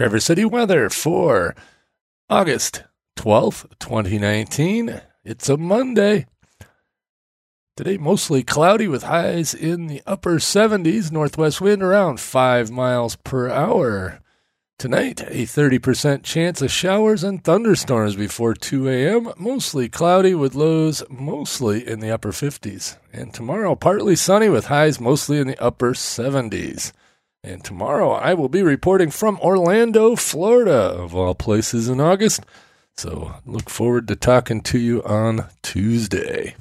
Traverse City weather for August 12th, 2019. It's a Monday. Today, mostly cloudy with highs in the upper 70s, northwest wind around 5 miles per hour. Tonight, a 30% chance of showers and thunderstorms before 2 a.m., mostly cloudy with lows mostly in the upper 50s. And tomorrow, partly sunny with highs mostly in the upper 70s. And tomorrow I will be reporting from Orlando, Florida, of all places in August. So look forward to talking to you on Tuesday.